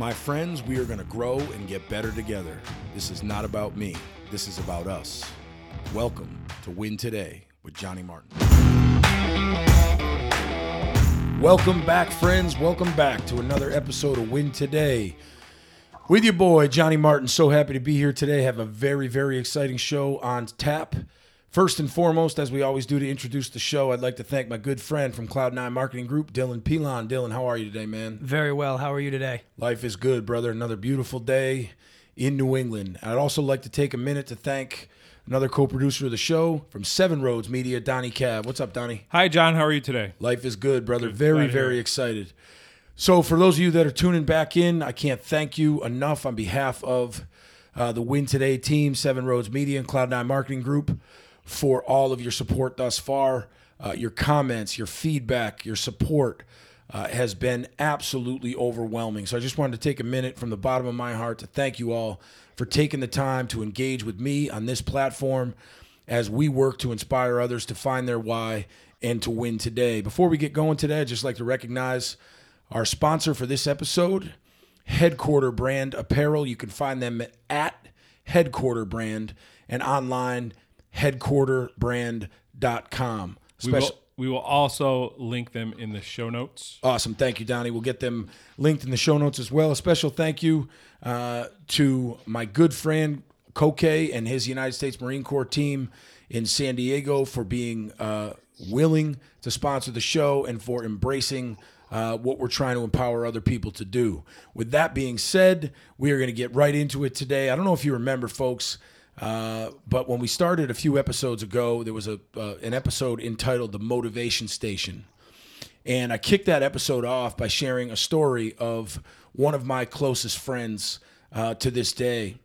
My friends, we are going to grow and get better together. This is not about me, this is about us. Welcome to Win Today with Johnny Martin. Welcome back, friends. Welcome back to another episode of Win Today with your boy, Johnny Martin. So happy to be here today. Have a very, very exciting show on tap. First and foremost, as we always do to introduce the show, I'd like to thank my good friend from Cloud9 Marketing Group, Dylan Pilon. Dylan, how are you today, man? Very well. How are you today? Life is good, brother. Another beautiful day in New England. I'd also like to take a minute to thank another co-producer of the show from Seven Roads Media, Donnie Cab. What's up, Donnie? Hi, John. How are you today? Life is good, brother. Good. Very, Glad very excited. So, for those of you that are tuning back in, I can't thank you enough on behalf of uh, the Win Today team, Seven Roads Media, and Cloud9 Marketing Group for all of your support thus far. Uh, your comments, your feedback, your support uh, has been absolutely overwhelming. So, I just wanted to take a minute from the bottom of my heart to thank you all for taking the time to engage with me on this platform as we work to inspire others to find their why and to win today. Before we get going today, I'd just like to recognize our sponsor for this episode, Headquarter Brand Apparel. You can find them at Headquarter Brand and online headquarterbrand.com. We Special, will, we will also link them in the show notes. Awesome. Thank you, Donnie. We'll get them linked in the show notes as well. A special thank you uh, to my good friend Koke and his United States Marine Corps team in San Diego for being uh, willing to sponsor the show and for embracing uh, what we're trying to empower other people to do. With that being said, we are going to get right into it today. I don't know if you remember, folks. Uh, but when we started a few episodes ago, there was a uh, an episode entitled "The Motivation Station," And I kicked that episode off by sharing a story of one of my closest friends uh, to this day.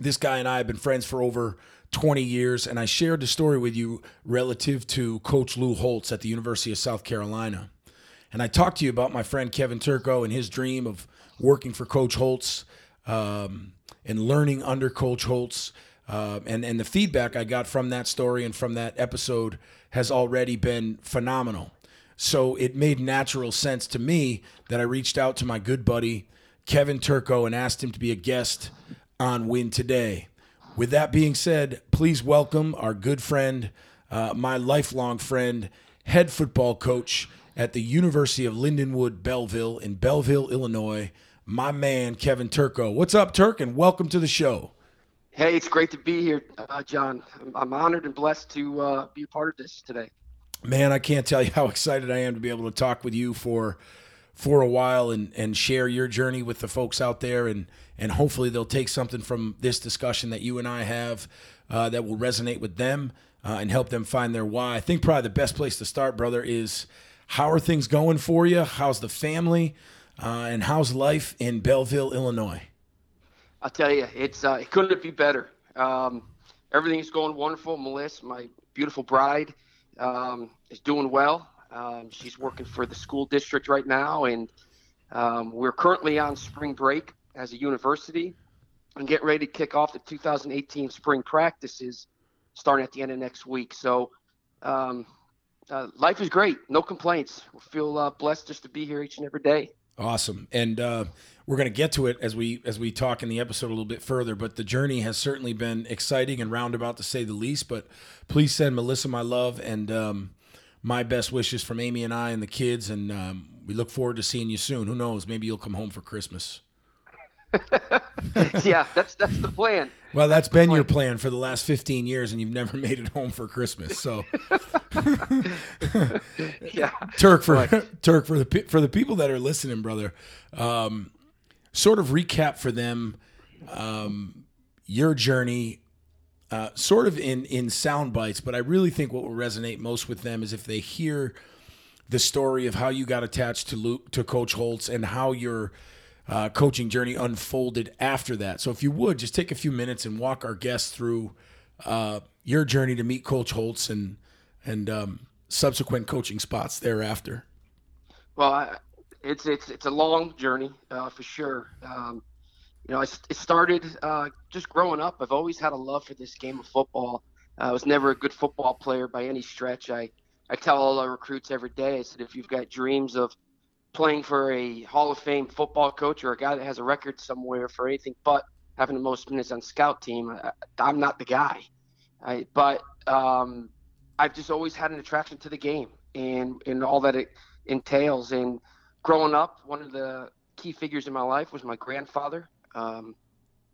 This guy and I have been friends for over 20 years, and I shared the story with you relative to Coach Lou Holtz at the University of South Carolina. And I talked to you about my friend Kevin Turco and his dream of working for Coach Holtz um, and learning under Coach Holtz. Uh, and, and the feedback I got from that story and from that episode has already been phenomenal. So it made natural sense to me that I reached out to my good buddy Kevin Turco and asked him to be a guest on Win Today. With that being said, please welcome our good friend, uh, my lifelong friend, head football coach at the University of Lindenwood Belleville in Belleville, Illinois, my man Kevin Turco. What's up, Turk? And welcome to the show. Hey, it's great to be here, uh, John. I'm, I'm honored and blessed to uh, be a part of this today. Man, I can't tell you how excited I am to be able to talk with you for for a while and and share your journey with the folks out there and and hopefully they'll take something from this discussion that you and I have uh, that will resonate with them uh, and help them find their why. I think probably the best place to start, brother, is how are things going for you? How's the family? Uh, and how's life in Belleville, Illinois? I'll tell you, it's uh, it couldn't be better. Um, everything's going wonderful. Melissa, my beautiful bride, um, is doing well. Um, she's working for the school district right now, and um, we're currently on spring break as a university and getting ready to kick off the 2018 spring practices starting at the end of next week. So um, uh, life is great. No complaints. We feel uh, blessed just to be here each and every day. Awesome, and uh, we're going to get to it as we as we talk in the episode a little bit further. But the journey has certainly been exciting and roundabout to say the least. But please send Melissa my love and um, my best wishes from Amy and I and the kids, and um, we look forward to seeing you soon. Who knows? Maybe you'll come home for Christmas. yeah, that's that's the plan. Well, that's been your plan for the last 15 years, and you've never made it home for Christmas. So, Yeah. Turk for Turk for the for the people that are listening, brother. Um, sort of recap for them um, your journey, uh, sort of in in sound bites. But I really think what will resonate most with them is if they hear the story of how you got attached to Lou, to Coach Holtz and how your uh, coaching journey unfolded after that. So if you would just take a few minutes and walk our guests through uh, your journey to meet Coach Holtz and and um, subsequent coaching spots thereafter. Well, I, it's it's it's a long journey uh, for sure. Um, you know, it, it started uh, just growing up. I've always had a love for this game of football. I was never a good football player by any stretch. I I tell all our recruits every day. I said, if you've got dreams of playing for a Hall of Fame football coach or a guy that has a record somewhere for anything but having the most minutes on scout team. I, I'm not the guy. I, but um, I've just always had an attraction to the game and, and all that it entails. And growing up, one of the key figures in my life was my grandfather. Um,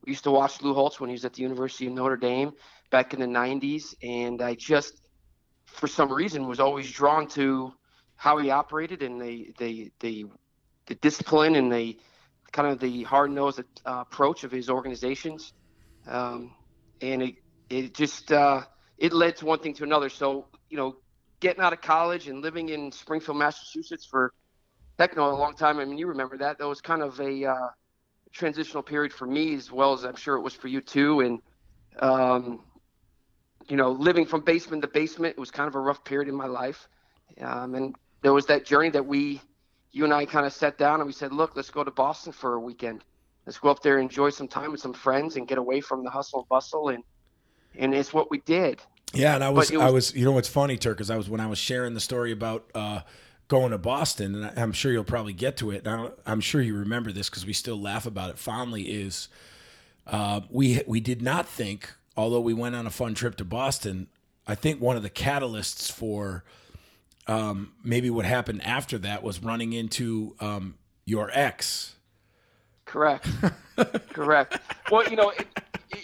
we used to watch Lou Holtz when he was at the University of Notre Dame back in the 90s. And I just, for some reason, was always drawn to how he operated and the, the, the, the discipline and the kind of the hard nosed uh, approach of his organizations. Um, and it, it just, uh, it led to one thing to another. So, you know, getting out of college and living in Springfield, Massachusetts for heck no, a long time. I mean, you remember that. That was kind of a uh, transitional period for me as well as I'm sure it was for you too. And, um, you know, living from basement to basement, it was kind of a rough period in my life. Um, and there was that journey that we, you and I kind of sat down and we said, look, let's go to Boston for a weekend. Let's go up there, enjoy some time with some friends and get away from the hustle and bustle. And, and it's what we did. Yeah, and I was, it I was- was, you know, what's funny, Turk, is I was when I was sharing the story about uh, going to Boston, and I'm sure you'll probably get to it. I don't- I'm sure you remember this because we still laugh about it fondly. Is uh, we we did not think, although we went on a fun trip to Boston, I think one of the catalysts for um, maybe what happened after that was running into um, your ex. Correct. Correct. Well, you know, it,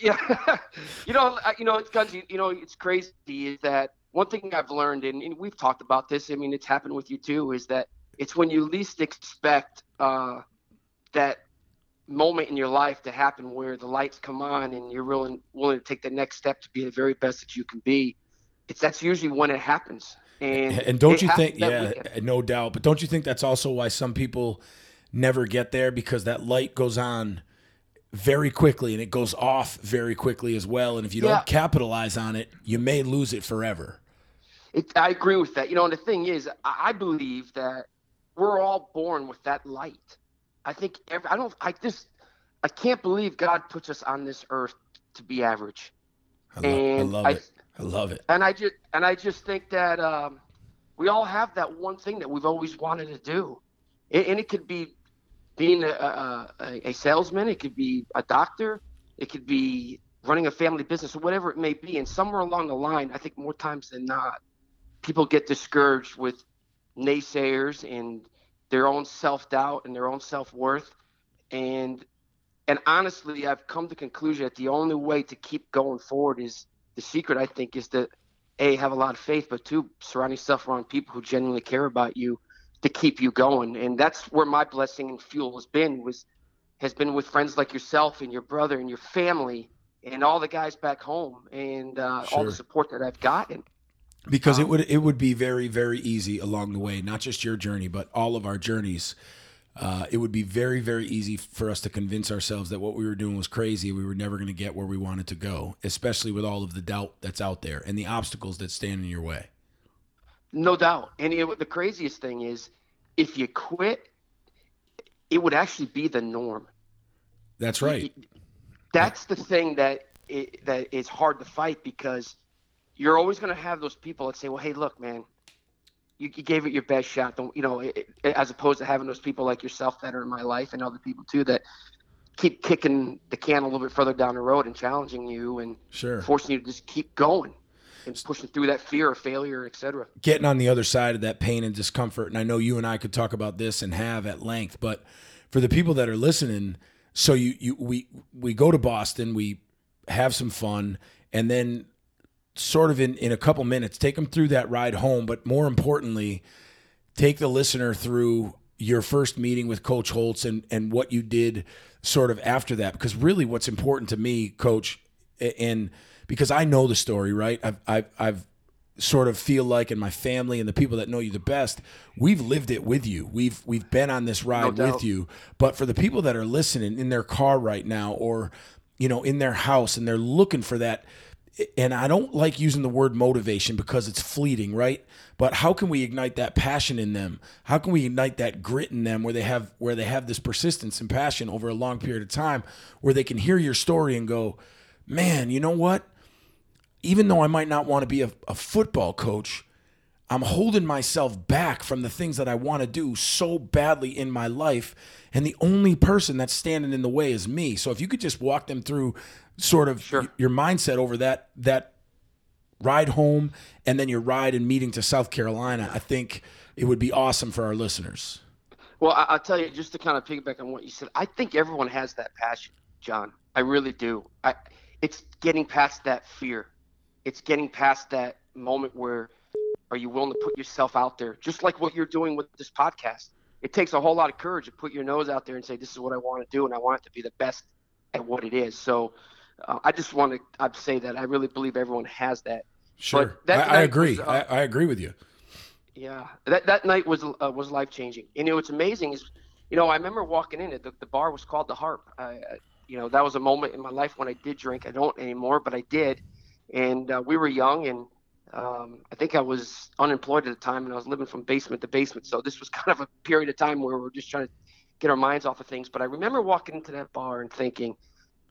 yeah, you know, you know, it's Gunji, you know, it's crazy is that one thing I've learned, and, and we've talked about this. I mean, it's happened with you too. Is that it's when you least expect uh, that moment in your life to happen where the lights come on and you're willing willing to take the next step to be the very best that you can be. It's that's usually when it happens. And And don't you think? Yeah, weekend. no doubt. But don't you think that's also why some people never get there because that light goes on very quickly and it goes off very quickly as well. And if you Yeah. don't capitalize on it, you may lose it forever. It, I agree with that. You know, and the thing is, I I believe that we're all born with that light. I think every, I don't. I just I can't believe God puts us on this earth to be average. I, lo- I And love I- it. I love it. And I just and I just think that um, we all have that one thing that we've always wanted to do, and, and it could be being a, a, a salesman, it could be a doctor, it could be running a family business, or whatever it may be. And somewhere along the line, I think more times than not, people get discouraged with naysayers and their own self doubt and their own self worth, and and honestly, I've come to the conclusion that the only way to keep going forward is the secret. I think is to a have a lot of faith, but two surround yourself around people who genuinely care about you to keep you going. And that's where my blessing and fuel has been was has been with friends like yourself and your brother and your family and all the guys back home and uh, all the support that I've gotten. because it Um, would it would be very very easy along the way not just your journey but all of our journeys uh, it would be very very easy for us to convince ourselves that what we were doing was crazy we were never going to get where we wanted to go especially with all of the doubt that's out there and the obstacles that stand in your way No doubt. And know, the craziest thing is, if you quit, it would actually be the norm. that's right That's the thing that it, that is hard to fight because you're always going to have those people that say, "Well, hey, look, man, you, you gave it your best shot." Don't you know? It, it- as opposed to having those people like yourself that are in my life and other people too that keep kicking the can a little bit further down the road and challenging you and sure forcing you to just keep going and pushing through that fear of failure, etc. getting on the other side of that pain and discomfort. And I know you and I could talk about this and have at length, but for the people that are listening, so you, you we we go to Boston, we have some fun, and then sort of in, in a couple minutes, take them through that ride home, but more importantly, take the listener through your first meeting with Coach Holtz and, and what you did sort of after that. Because really what's important to me, Coach, and because I know the story, right? I've, I've, I've sort of feel like, and my family and the people that know you the best, we've lived it with you. We've we've been on this ride doubt. with you. But for the people that are listening in their car right now, or you know, in their house, and they're looking for that, and I don't like using the word motivation because it's fleeting, right? But how can we ignite that passion in them? How can we ignite that grit in them where they have where they have this persistence and passion over a long period of time where they can hear your story and go, "Man, you know what? even though I might not want to be a, a football coach, I'm holding myself back from the things that I want to do so badly in my life. And the only person that's standing in the way is me. So if you could just walk them through sort of Sure. your mindset over that that ride home and then your ride and meeting to South Carolina, I think it would be awesome for our listeners. Well, I, I'll tell you, just to kind of piggyback on what you said, I think everyone has that passion, John. I really do. I, it's getting past that fear. It's getting past that moment where are you willing to put yourself out there, just like what you're doing with this podcast. It takes a whole lot of courage to put your nose out there and say, "This is what I want to do, and I want it to be the best at what it is." So, uh, I just want to I'd say that I really believe everyone has that. Sure. that I, I agree. was, uh, I, I agree with you. Yeah, that that night was uh, was life changing. You know what's amazing is, you know, I remember walking in. The, the bar was called the Harp. I, I, you know, that was a moment in my life when I did drink. I don't anymore, but I did. And uh, we were young, and um, I think I was unemployed at the time, and I was living from basement to basement. So this was kind of a period of time where we were just trying to get our minds off of things. But I remember walking into that bar and thinking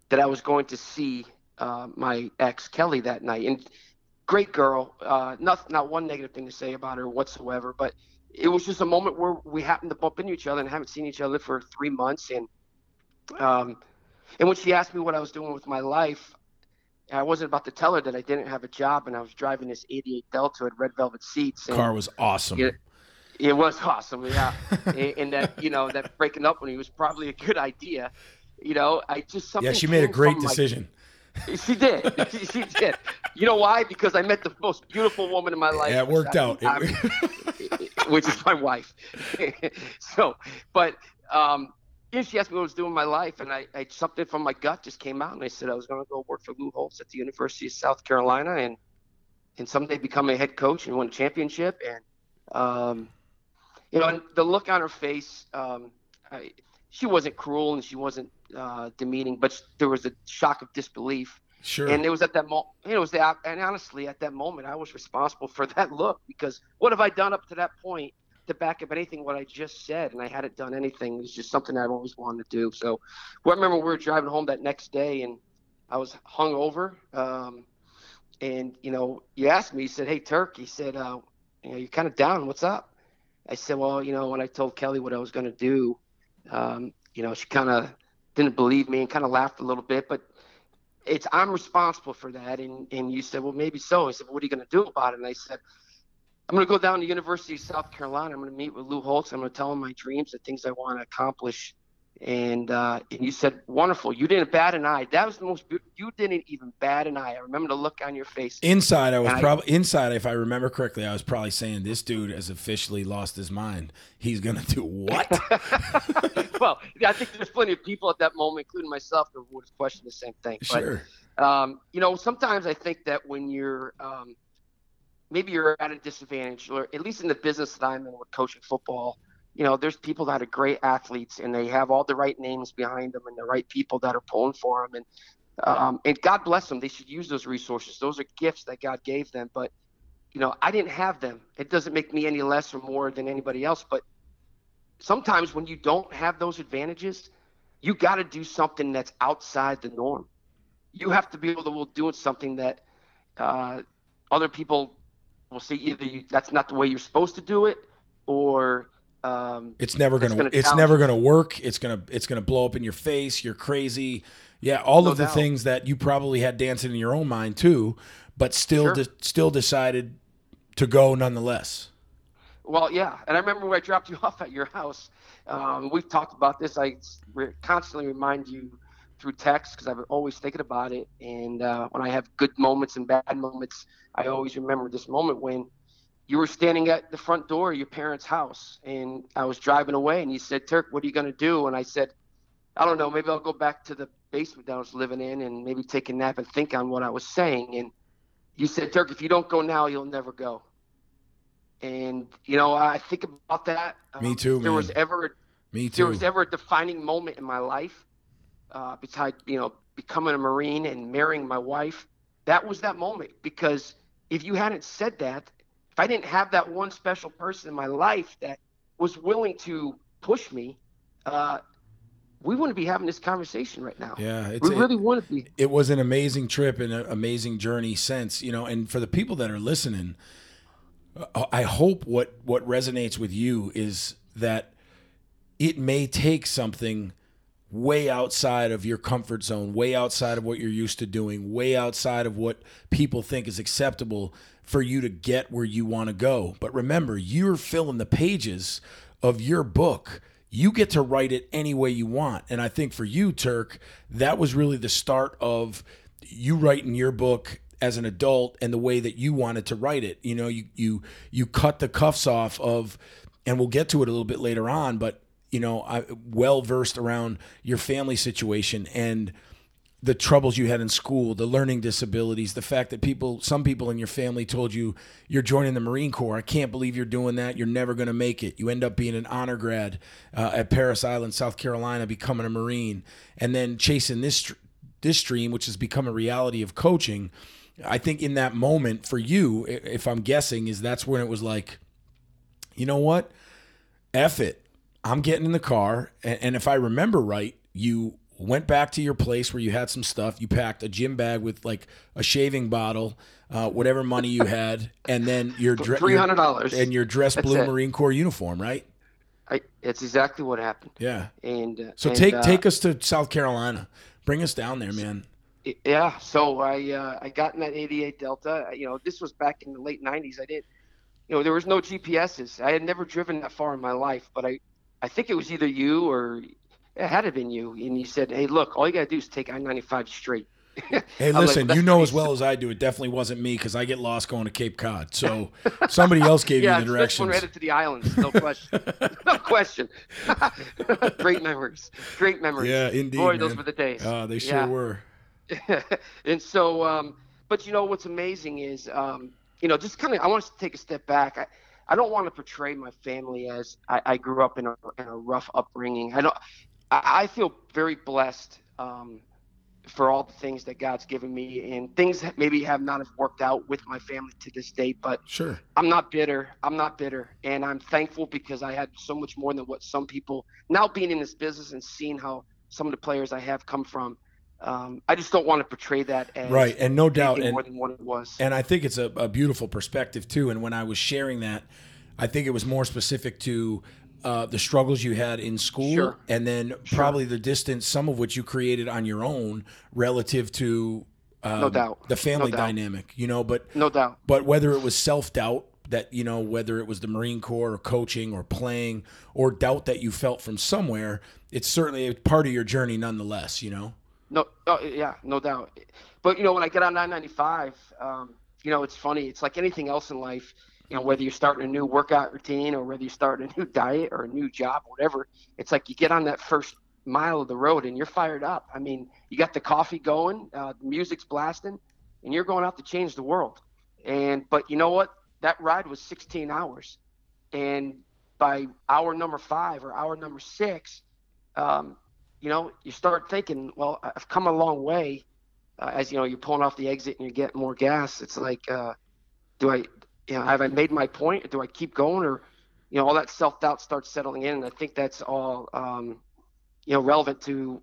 that I was going to see uh, my ex Kelly that night, and great girl. Uh, not not one negative thing to say about her whatsoever, but it was just a moment where we happened to bump into each other and haven't seen each other for three months. And um, and when she asked me what I was doing with my life, I wasn't about to tell her that I didn't have a job and I was driving this '88 Delta with red velvet seats. And Car was awesome. Yeah. it was awesome, yeah. and, and that you know that breaking up when he was probably a good idea. You know, I just something. Yeah, she made a great from my- decision. she did. She, she did. You know why? Because I met the most beautiful woman in my life. Yeah, it worked out. I- which is my wife. so, but um, yeah, she asked me what I was doing in my life, and I, I something from my gut just came out, and I said I was going to go work for Lou Holtz at the University of South Carolina, and and someday become a head coach and win a championship. And um, you know, and the look on her face, um, I, she wasn't cruel and she wasn't uh, demeaning, but there was a shock of disbelief. Sure. And it was at that moment, it was that, and honestly, at that moment, I was responsible for that look because what have I done up to that point to back up anything what I just said? And I hadn't done anything. It was just something I've always wanted to do. So, well, I remember we were driving home that next day, and I was hungover. Um, and you know, you asked me, you said, "Hey, Turk," he said, uh, "You know, you're kind of down. What's up?" I said, "Well, you know, when I told Kelly what I was going to do, um, you know, she kind of didn't believe me and kind of laughed a little bit, but." it's I'm responsible for that. And and you said, well, maybe so. I said, well, what are you going to do about it? And I said, I'm going to go down to University of South Carolina. I'm going to meet with Lou Holtz. I'm going to tell him my dreams, the things I want to accomplish. And uh, and you said, wonderful. You didn't bat an eye. That was the most. Beautiful. You didn't even bat an eye. I remember the look on your face. Inside, I was probably inside. If I remember correctly, I was probably saying, "This dude has officially lost his mind. He's gonna do what?" well, I think there's plenty of people at that moment, including myself, that would have questioned the same thing. But, sure. um, you know, sometimes I think that when you're um, maybe you're at a disadvantage, or at least in the business that I'm in with coaching football, you know, there's people that are great athletes and they have all the right names behind them and the right people that are pulling for them. And um, and God bless them. They should use those resources. Those are gifts that God gave them. But you know, I didn't have them. It doesn't make me any less or more than anybody else. But sometimes when you don't have those advantages, you got to do something that's outside the norm. You have to be able to doing something that uh, other people will see either you, that's not the way you're supposed to do it, or um, It's never gonna. gonna it's never gonna work. It's gonna. It's gonna blow up in your face. You're crazy. Yeah, all No of the doubt. things that you probably had dancing in your own mind too, but still, Sure. de- still decided to go nonetheless. Well, yeah, and I remember when I dropped you off at your house. Um, we've talked about this. I re- constantly remind you through text because I'm always thinking about it. And uh, when I have good moments and bad moments, I always remember this moment when you were standing at the front door of your parents' house, and I was driving away, and you said, "Turk, what are you going to do?" And I said, "I don't know. Maybe I'll go back to the basement that I was living in, and maybe take a nap and think on what I was saying." And you said, "Turk, if you don't go now, you'll never go." And you know, I think about that. Me Um, too, if There was ever Me if there was ever a defining moment in my life, uh, besides you know becoming a Marine and marrying my wife, that was that moment. Because if you hadn't said that, I didn't have that one special person in my life that was willing to push me, uh, we wouldn't be having this conversation right now. Yeah, it's we it- really wouldn't be. it was an amazing trip and an amazing journey since you know and for the people that are listening uh, I hope what what resonates with you is that it may take something way outside of your comfort zone, way outside of what you're used to doing, way outside of what people think is acceptable for you to get where you want to go. But remember, you're filling the pages of your book. You get to write it any way you want. And I think for you, Turk, that was really the start of you writing your book as an adult and the way that you wanted to write it. You know, you you you cut the cuffs off of and we'll get to it a little bit later on, but you know, well versed around your family situation and the troubles you had in school, the learning disabilities, the fact that people, some people in your family told you you're joining the Marine Corps. I can't believe you're doing that. You're never going to make it. You end up being an honor grad uh, at Parris Island, South Carolina, becoming a Marine, and then chasing this this dream, which has become a reality of coaching. I think in that moment for you, if I'm guessing, is that's when it was like, you know what, F it. I'm getting in the car, and, and if I remember right, you went back to your place where you had some stuff. You packed a gym bag with like a shaving bottle, uh, whatever money you had, and then your dre- three hundred dollars and your dress blue it. Marine Corps uniform, right? I, it's exactly what happened. Yeah. And uh, so and, take uh, take us to South Carolina. Bring us down there, man. Yeah. So I uh, I got in that 88 Delta. You know, this was back in the late 90s. I did. You know, there was no GPSs. I had never driven that far in my life, but I I think it was either you or it had to been you, and you said, "Hey, look, all you got to do is take I-95 straight." hey, listen, like, you know as well as I do, it definitely wasn't me because I get lost going to Cape Cod. So somebody else gave yeah, you the directions. Yeah, headed to the islands, no question, no question. Great memories, great memories. Yeah, indeed. Boy, man. those were the days. Oh, they sure yeah. were. and so, um, but you know what's amazing is, um, you know, just kind of, I want us to take a step back. I, I don't want to portray my family as I, I grew up in a, in a rough upbringing. I don't. I, I feel very blessed um, for all the things that God's given me, and things that maybe have not have worked out with my family to this day. But sure, I'm not bitter. I'm not bitter, and I'm thankful because I had so much more than what some people. Now being in this business and seeing how some of the players I have come from. Um, I just don't want to portray that as right, and no doubt, and, more than what it was. And I think it's a, a, beautiful perspective too. And when I was sharing that, I think it was more specific to uh, the struggles you had in school, sure. and then sure. probably the distance, some of which you created on your own, relative to um, no doubt the family no dynamic. You know, but no doubt. But whether it was self doubt that you know whether it was the Marine Corps or coaching or playing or doubt that you felt from somewhere, it's certainly a part of your journey nonetheless. You know. No, oh, yeah, no doubt. But you know, when I get on 995, um, you know, it's funny. It's like anything else in life. You know, whether you're starting a new workout routine or whether you're starting a new diet or a new job, whatever. It's like you get on that first mile of the road and you're fired up. I mean, you got the coffee going, uh, the music's blasting, and you're going out to change the world. And but you know what? That ride was 16 hours, and by hour number five or hour number six, um, you know, you start thinking, well, I've come a long way. Uh, as you know, you're pulling off the exit and you get more gas. It's like, uh, do I, you know, have I made my point? Do I keep going, or, you know, all that self doubt starts settling in, and I think that's all, um, you know, relevant to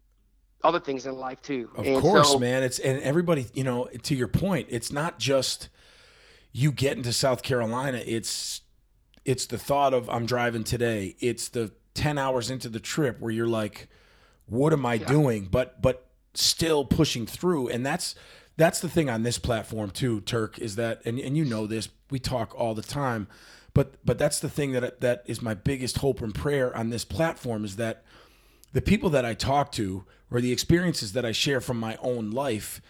other things in life too. Of and course, so, man. It's and everybody, you know, to your point, it's not just you get into South Carolina. It's it's the thought of I'm driving today. It's the ten hours into the trip where you're like what am I yeah. doing? But but still pushing through, and that's that's the thing on this platform too, Turk, is that and, and you know this, we talk all the time, but but that's the thing that that is my biggest hope and prayer on this platform is that the people that I talk to or the experiences that I share from my own life,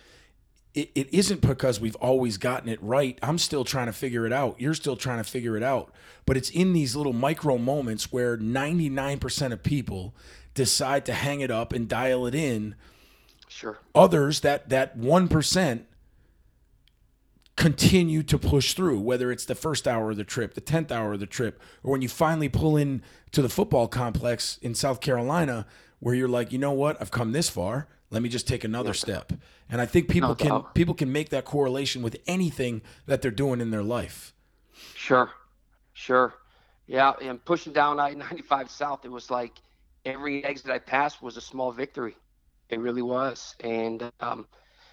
it, it isn't because we've always gotten it right. I'm still trying to figure it out. You're still trying to figure it out. But it's in these little micro moments where 99% of people decide to hang it up and dial it in. Sure. Others that that 1% continue to push through whether it's the first hour of the trip, the 10th hour of the trip, or when you finally pull in to the football complex in South Carolina where you're like, "You know what? I've come this far. Let me just take another step." And I think people no can people can make that correlation with anything that they're doing in their life. Sure. Sure. Yeah, and pushing down I-95 South, it was like every exit I passed was a small victory. It really was. And, um,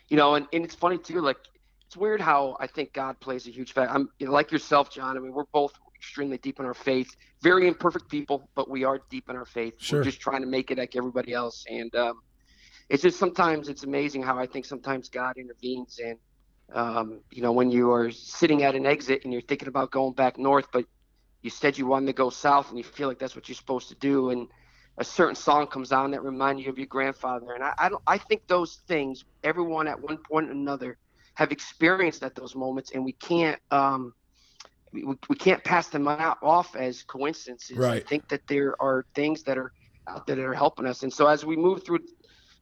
you know, and, and it's funny too, like it's weird how I think God plays a huge factor. I'm you know, like yourself, John. I mean, we're both extremely deep in our faith. Very imperfect people, but we are deep in our faith. Sure. We're just trying to make it like everybody else. And um, it's just sometimes it's amazing how I think sometimes God intervenes. And um, you know, when you are sitting at an exit and you're thinking about going back north, but you said you wanted to go south, and you feel like that's what you're supposed to do, and a certain song comes on that reminds you of your grandfather. And I, I don't. I think those things, everyone at one point or another have experienced at those moments, and we can't um, we, we can't pass them out, off as coincidences. Right. I think that there are things that are out there that are helping us. And so as we moved through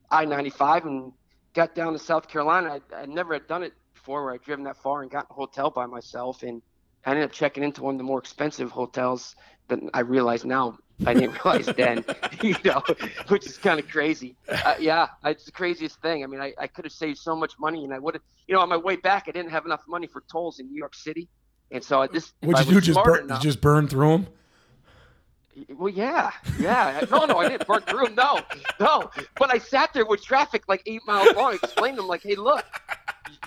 I-95 and got down to South Carolina, I, I never had done it before where I'd driven that far and got in a hotel by myself. And I ended up checking into one of the more expensive hotels that I realize now I didn't realize then, you know, which is kind of crazy. Uh, yeah, it's the craziest thing. I mean, I, I could have saved so much money, and I would have, you know, on my way back, I didn't have enough money for tolls in New York City, and so I just What'd you do? Just burn, you enough- just burn through them? well, yeah, yeah. No, no, I didn't burn through them. No, no. But I sat there with traffic like eight miles long, explained to them like, "Hey, look,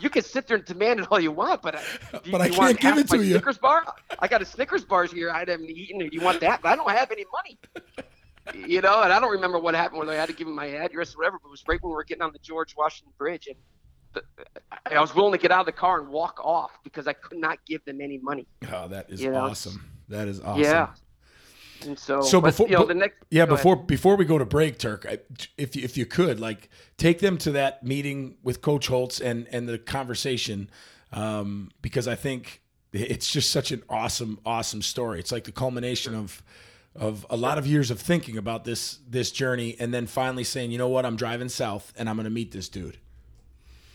you can sit there and demand it all you want, but, I, uh, do But I can't give it to you." Snickers bar. I got a Snickers bars here. I haven't eaten. it. You want that? But I don't have any money. You know, and I don't remember what happened when I had to give him my address or whatever. But it was right when we were getting on the George Washington Bridge, and the, I was willing to get out of the car and walk off because I could not give them any money. Oh, that is You know, awesome. That is awesome. Yeah. And so, So but, before- you know, the next Yeah, go ahead. before before we go to break, Turk, I, if you- if you could, like, take them to that meeting with Coach Holtz and and the conversation, um, because I think it's just such an awesome awesome story. It's like the culmination of of a lot of years of thinking about this this journey, and then finally saying, you know what, I'm driving south, and I'm going to meet this dude.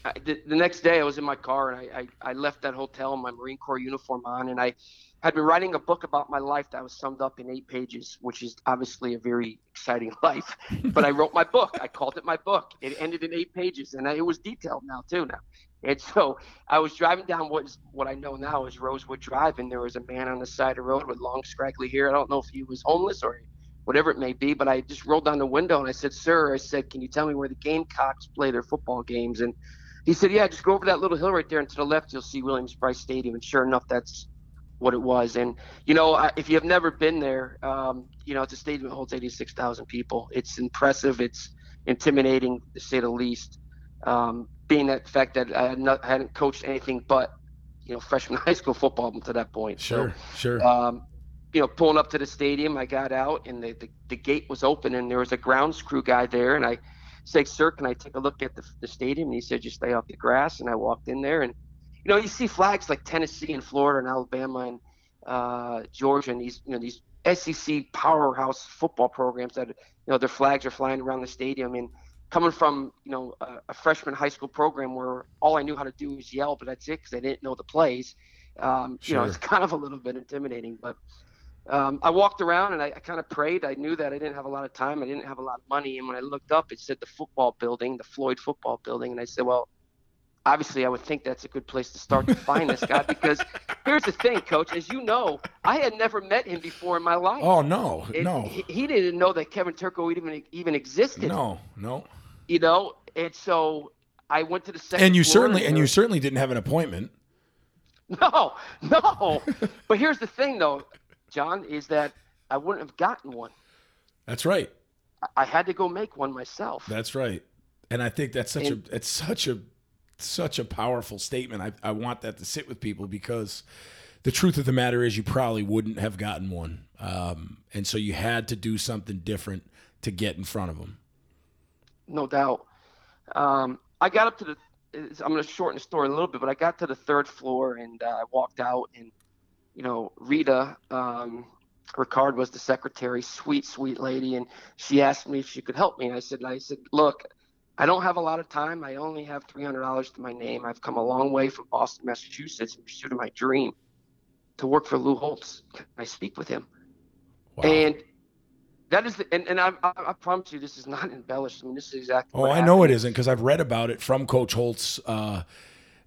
I, the, the next day I was in my car and I, I, I left that hotel in my Marine Corps uniform on and I had been writing a book about my life that was summed up in eight pages, which is obviously a very exciting life. But I wrote my book. I called it my book. It ended in eight pages and it was detailed now too now. And so I was driving down what is what I know now is Rosewood Drive and there was a man on the side of the road with long scraggly hair. I don't know if he was homeless or whatever it may be, but I just rolled down the window and I said, Sir, I said, Can you tell me where the Gamecocks play their football games? And he said, "Yeah, just go over that little hill right there, and to the left you'll see Williams Brice Stadium." And sure enough, that's what it was. And you know, I- if you have never been there, um, you know, it's a stadium that holds 86,000 people. It's impressive. It's intimidating, to say the least. Um, being that fact that I, had not, hadn't coached anything but you know freshman high school football up to that point. Sure, sure. Um, you know, pulling up to the stadium, I got out and the, the, the gate was open and there was a grounds crew guy there. And I said, Sir, can I take a look at the, the stadium? And he said, Just stay off the grass. And I walked in there and, you know, you see flags like Tennessee and Florida and Alabama and uh, Georgia and these, you know, these SEC powerhouse football programs that, you know, their flags are flying around the stadium. And coming from, you know, a, a freshman high school program where all I knew how to do was yell, but that's it because I didn't know the plays. Um, You know, it's kind of a little bit intimidating, but um, I walked around and I, I kind of prayed. I knew that I didn't have a lot of time. I didn't have a lot of money. And when I looked up, it said the football building, the Floyd football building. And I said, well, obviously, I would think that's a good place to start to find this guy because here's the thing, coach. As you know, I had never met him before in my life. oh no, It- no, He, he didn't know that Kevin Turco even even existed. no, no. You know, and so I went to the second. And you certainly and there- you uh, certainly didn't have an appointment. No, no. but here's the thing, though, John, is that I wouldn't have gotten one. That's right. I had to go make one myself. That's right. And I think that's such And- a it's such a such a powerful statement. I, I want that to sit with people because the truth of the matter is you probably wouldn't have gotten one. Um, and so you had to do something different to get in front of them. no doubt. Um, I got up to the. I'm going to shorten the story a little bit, but I got to the third floor and uh, I walked out, and you know, Rita um, Ricard was the secretary, sweet, sweet lady, and she asked me if she could help me. And I said, I said, look, I don't have a lot of time. I only have $300 to my name. I've come a long way from Boston, Massachusetts, in pursuit of my dream to work for Lou Holtz. Can I speak with him? Wow. And that is the, and, and I, I, promise you, this is not embellished. I mean, this is exactly. oh, I know it happened. isn't because I've read about it from Coach Holtz. Uh,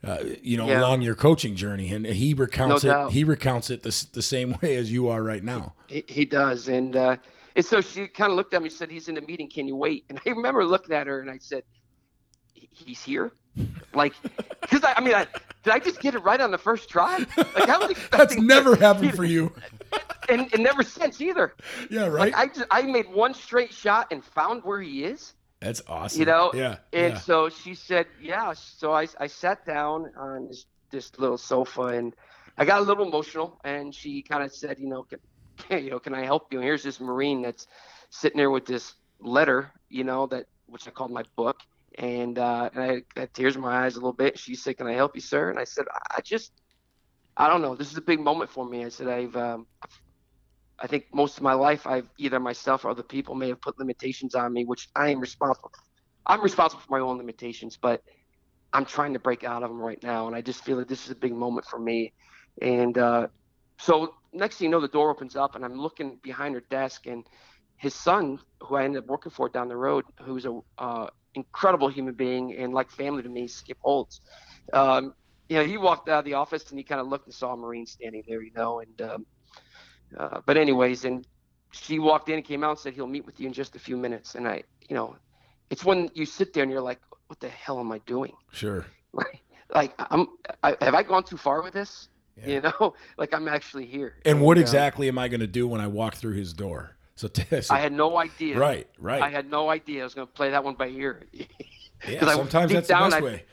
uh, you know, Yeah. along your coaching journey, and he recounts No it. doubt. He recounts it the, the same way as you are right now. He, he does, and uh, and so she kind of looked at me and said, "He's in a meeting. Can you wait?" And I remember looking at her and I said, "He's here." Like, because I, I mean, I, did I just get it right on the first try? Like, I was That's expecting never happened for you. and, and never since either. Yeah, right. Like, I just I made one straight shot and found where he is. That's awesome. You know. Yeah. And yeah. so she said, yeah. So I I sat down on this this little sofa and I got a little emotional. And she kind of said, you know, you know, can I help you? And here's this Marine that's sitting there with this letter, you know, that which I called my book. And, uh, and I got tears in my eyes a little bit. She said, "Can I help you, sir?" And I said, "I just, I don't know. This is a big moment for me." I said, "I've, um, I think most of my life, I've either myself or other people may have put limitations on me, which I am responsible. I'm responsible for my own limitations, but I'm trying to break out of them right now, and I just feel that this is a big moment for me. And uh, so next thing you know, the door opens up, and I'm looking behind her desk, and his son, who I ended up working for down the road, who's a uh, incredible human being and like family to me, Skip Holtz. Um, you know, he walked out of the office and he kind of looked and saw a Marine standing there, you know, and um, uh, but anyways, and she walked in and came out and said he'll meet with you in just a few minutes. And I, you know, it's when you sit there and you're like, what the hell am I doing? Sure. Like, like I'm, I, have I gone too far with this? Yeah. You know, like I'm actually here. And what exactly am I going to do when I walk through his door? So, t- so I had no idea. right, right. I had no idea I was going to play that one by ear. yeah, sometimes that's the best I- way.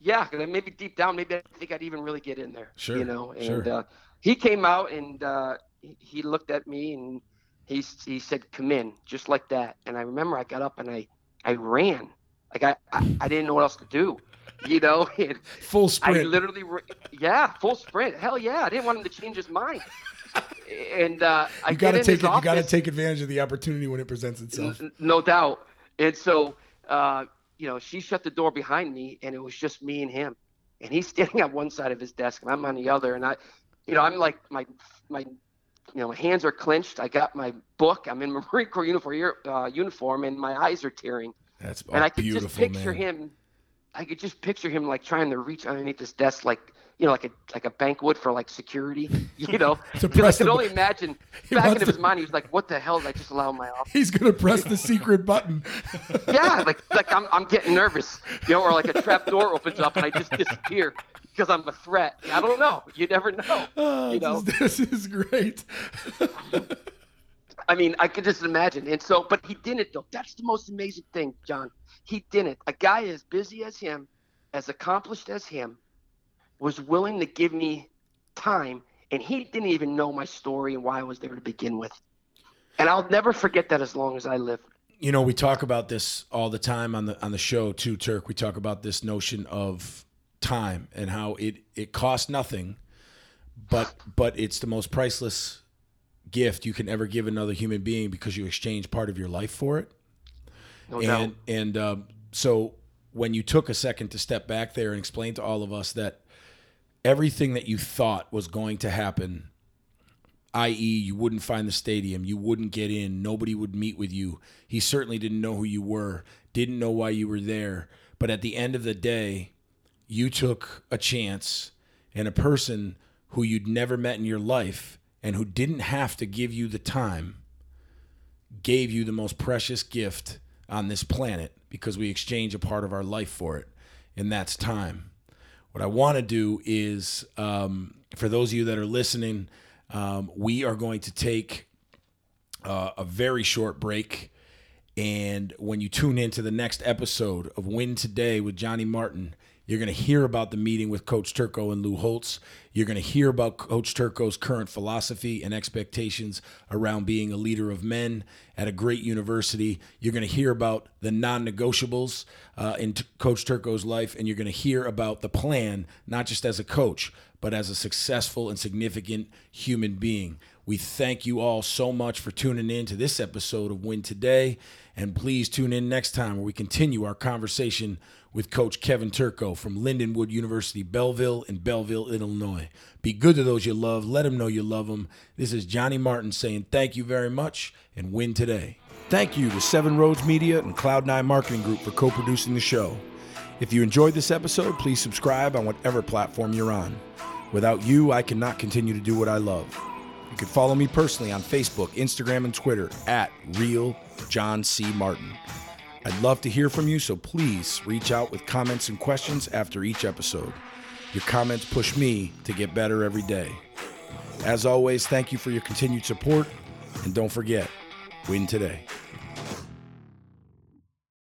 yeah, because maybe deep down, maybe I think I'd even really get in there. Sure, You know, and sure. uh, he came out and uh, he- he looked at me and he he said, "Come in," just like that. And I remember I got up and I I ran. Like I I, I didn't know what else to do. You know, Full I literally, ra- yeah, full sprint. Hell yeah, I didn't want him to change his mind. And uh, I you got to get in take it. You got to take advantage of the opportunity when it presents itself. N- no doubt. And so, uh, you know, she shut the door behind me, and it was just me and him. And he's standing on one side of his desk, and I'm on the other. And I, you know, I'm like my my, you know, my hands are clenched. I got my book. I'm in my Marine Corps uniform, uh, uniform, and my eyes are tearing. That's and I could beautiful, just picture man. him. I could just picture him like trying to reach underneath this desk, like you know, like a like a bank would for like security, you know. To 'Cause I could only imagine back wants into his mind, he was like, "What the hell did I just allow in my office?" He's gonna press the secret button. yeah, like like I'm I'm getting nervous, you know, or like a trap door opens up and I just disappear because I'm a threat. I don't know. You never know. Oh, you know, this, is- this is great. I mean, I could just imagine. And so, but he didn't though. That's the most amazing thing, John. He didn't. A guy as busy as him, as accomplished as him, was willing to give me time, and he didn't even know my story and why I was there to begin with. And I'll never forget that as long as I live. you know, we talk about this all the time on the on the show too, Turk. We talk about this notion of time and how it it costs nothing, but but it's the most priceless gift you can ever give another human being because you exchange part of your life for it. No doubt. and and um, so when you took a second to step back there and explain to all of us that everything that you thought was going to happen i.e., you wouldn't find the stadium, you wouldn't get in, nobody would meet with you. He certainly didn't know who you were, didn't know why you were there. But at the end of the day, you took a chance, and a person who you'd never met in your life and who didn't have to give you the time gave you the most precious gift on this planet because we exchange a part of our life for it, and that's time. What I want to do is, um, for those of you that are listening, um, we are going to take uh, a very short break. And when you tune into the next episode of Win Today with Johnny Martin, you're going to hear about the meeting with Coach Turco and Lou Holtz. You're going to hear about Coach Turco's current philosophy and expectations around being a leader of men at a great university. You're going to hear about the non negotiables uh, in t- Coach Turco's life, and you're going to hear about the plan, not just as a coach, but as a successful and significant human being. We thank you all so much for tuning in to this episode of Win Today. And please tune in next time where we continue our conversation with Coach Kevin Turco from Lindenwood University, Belleville in Belleville, Illinois. Be good to those you love. Let them know you love them. This is Johnny Martin saying thank you very much and win today. Thank you to Seven Roads Media and Cloud9 Marketing Group for co producing the show. If you enjoyed this episode, please subscribe on whatever platform you're on. Without you, I cannot continue to do what I love. You can follow me personally on Facebook, Instagram, and Twitter at Real John C. Martin. I'd love to hear from you, so please reach out with comments and questions after each episode. Your comments push me to get better every day. As always, thank you for your continued support, and don't forget, win today.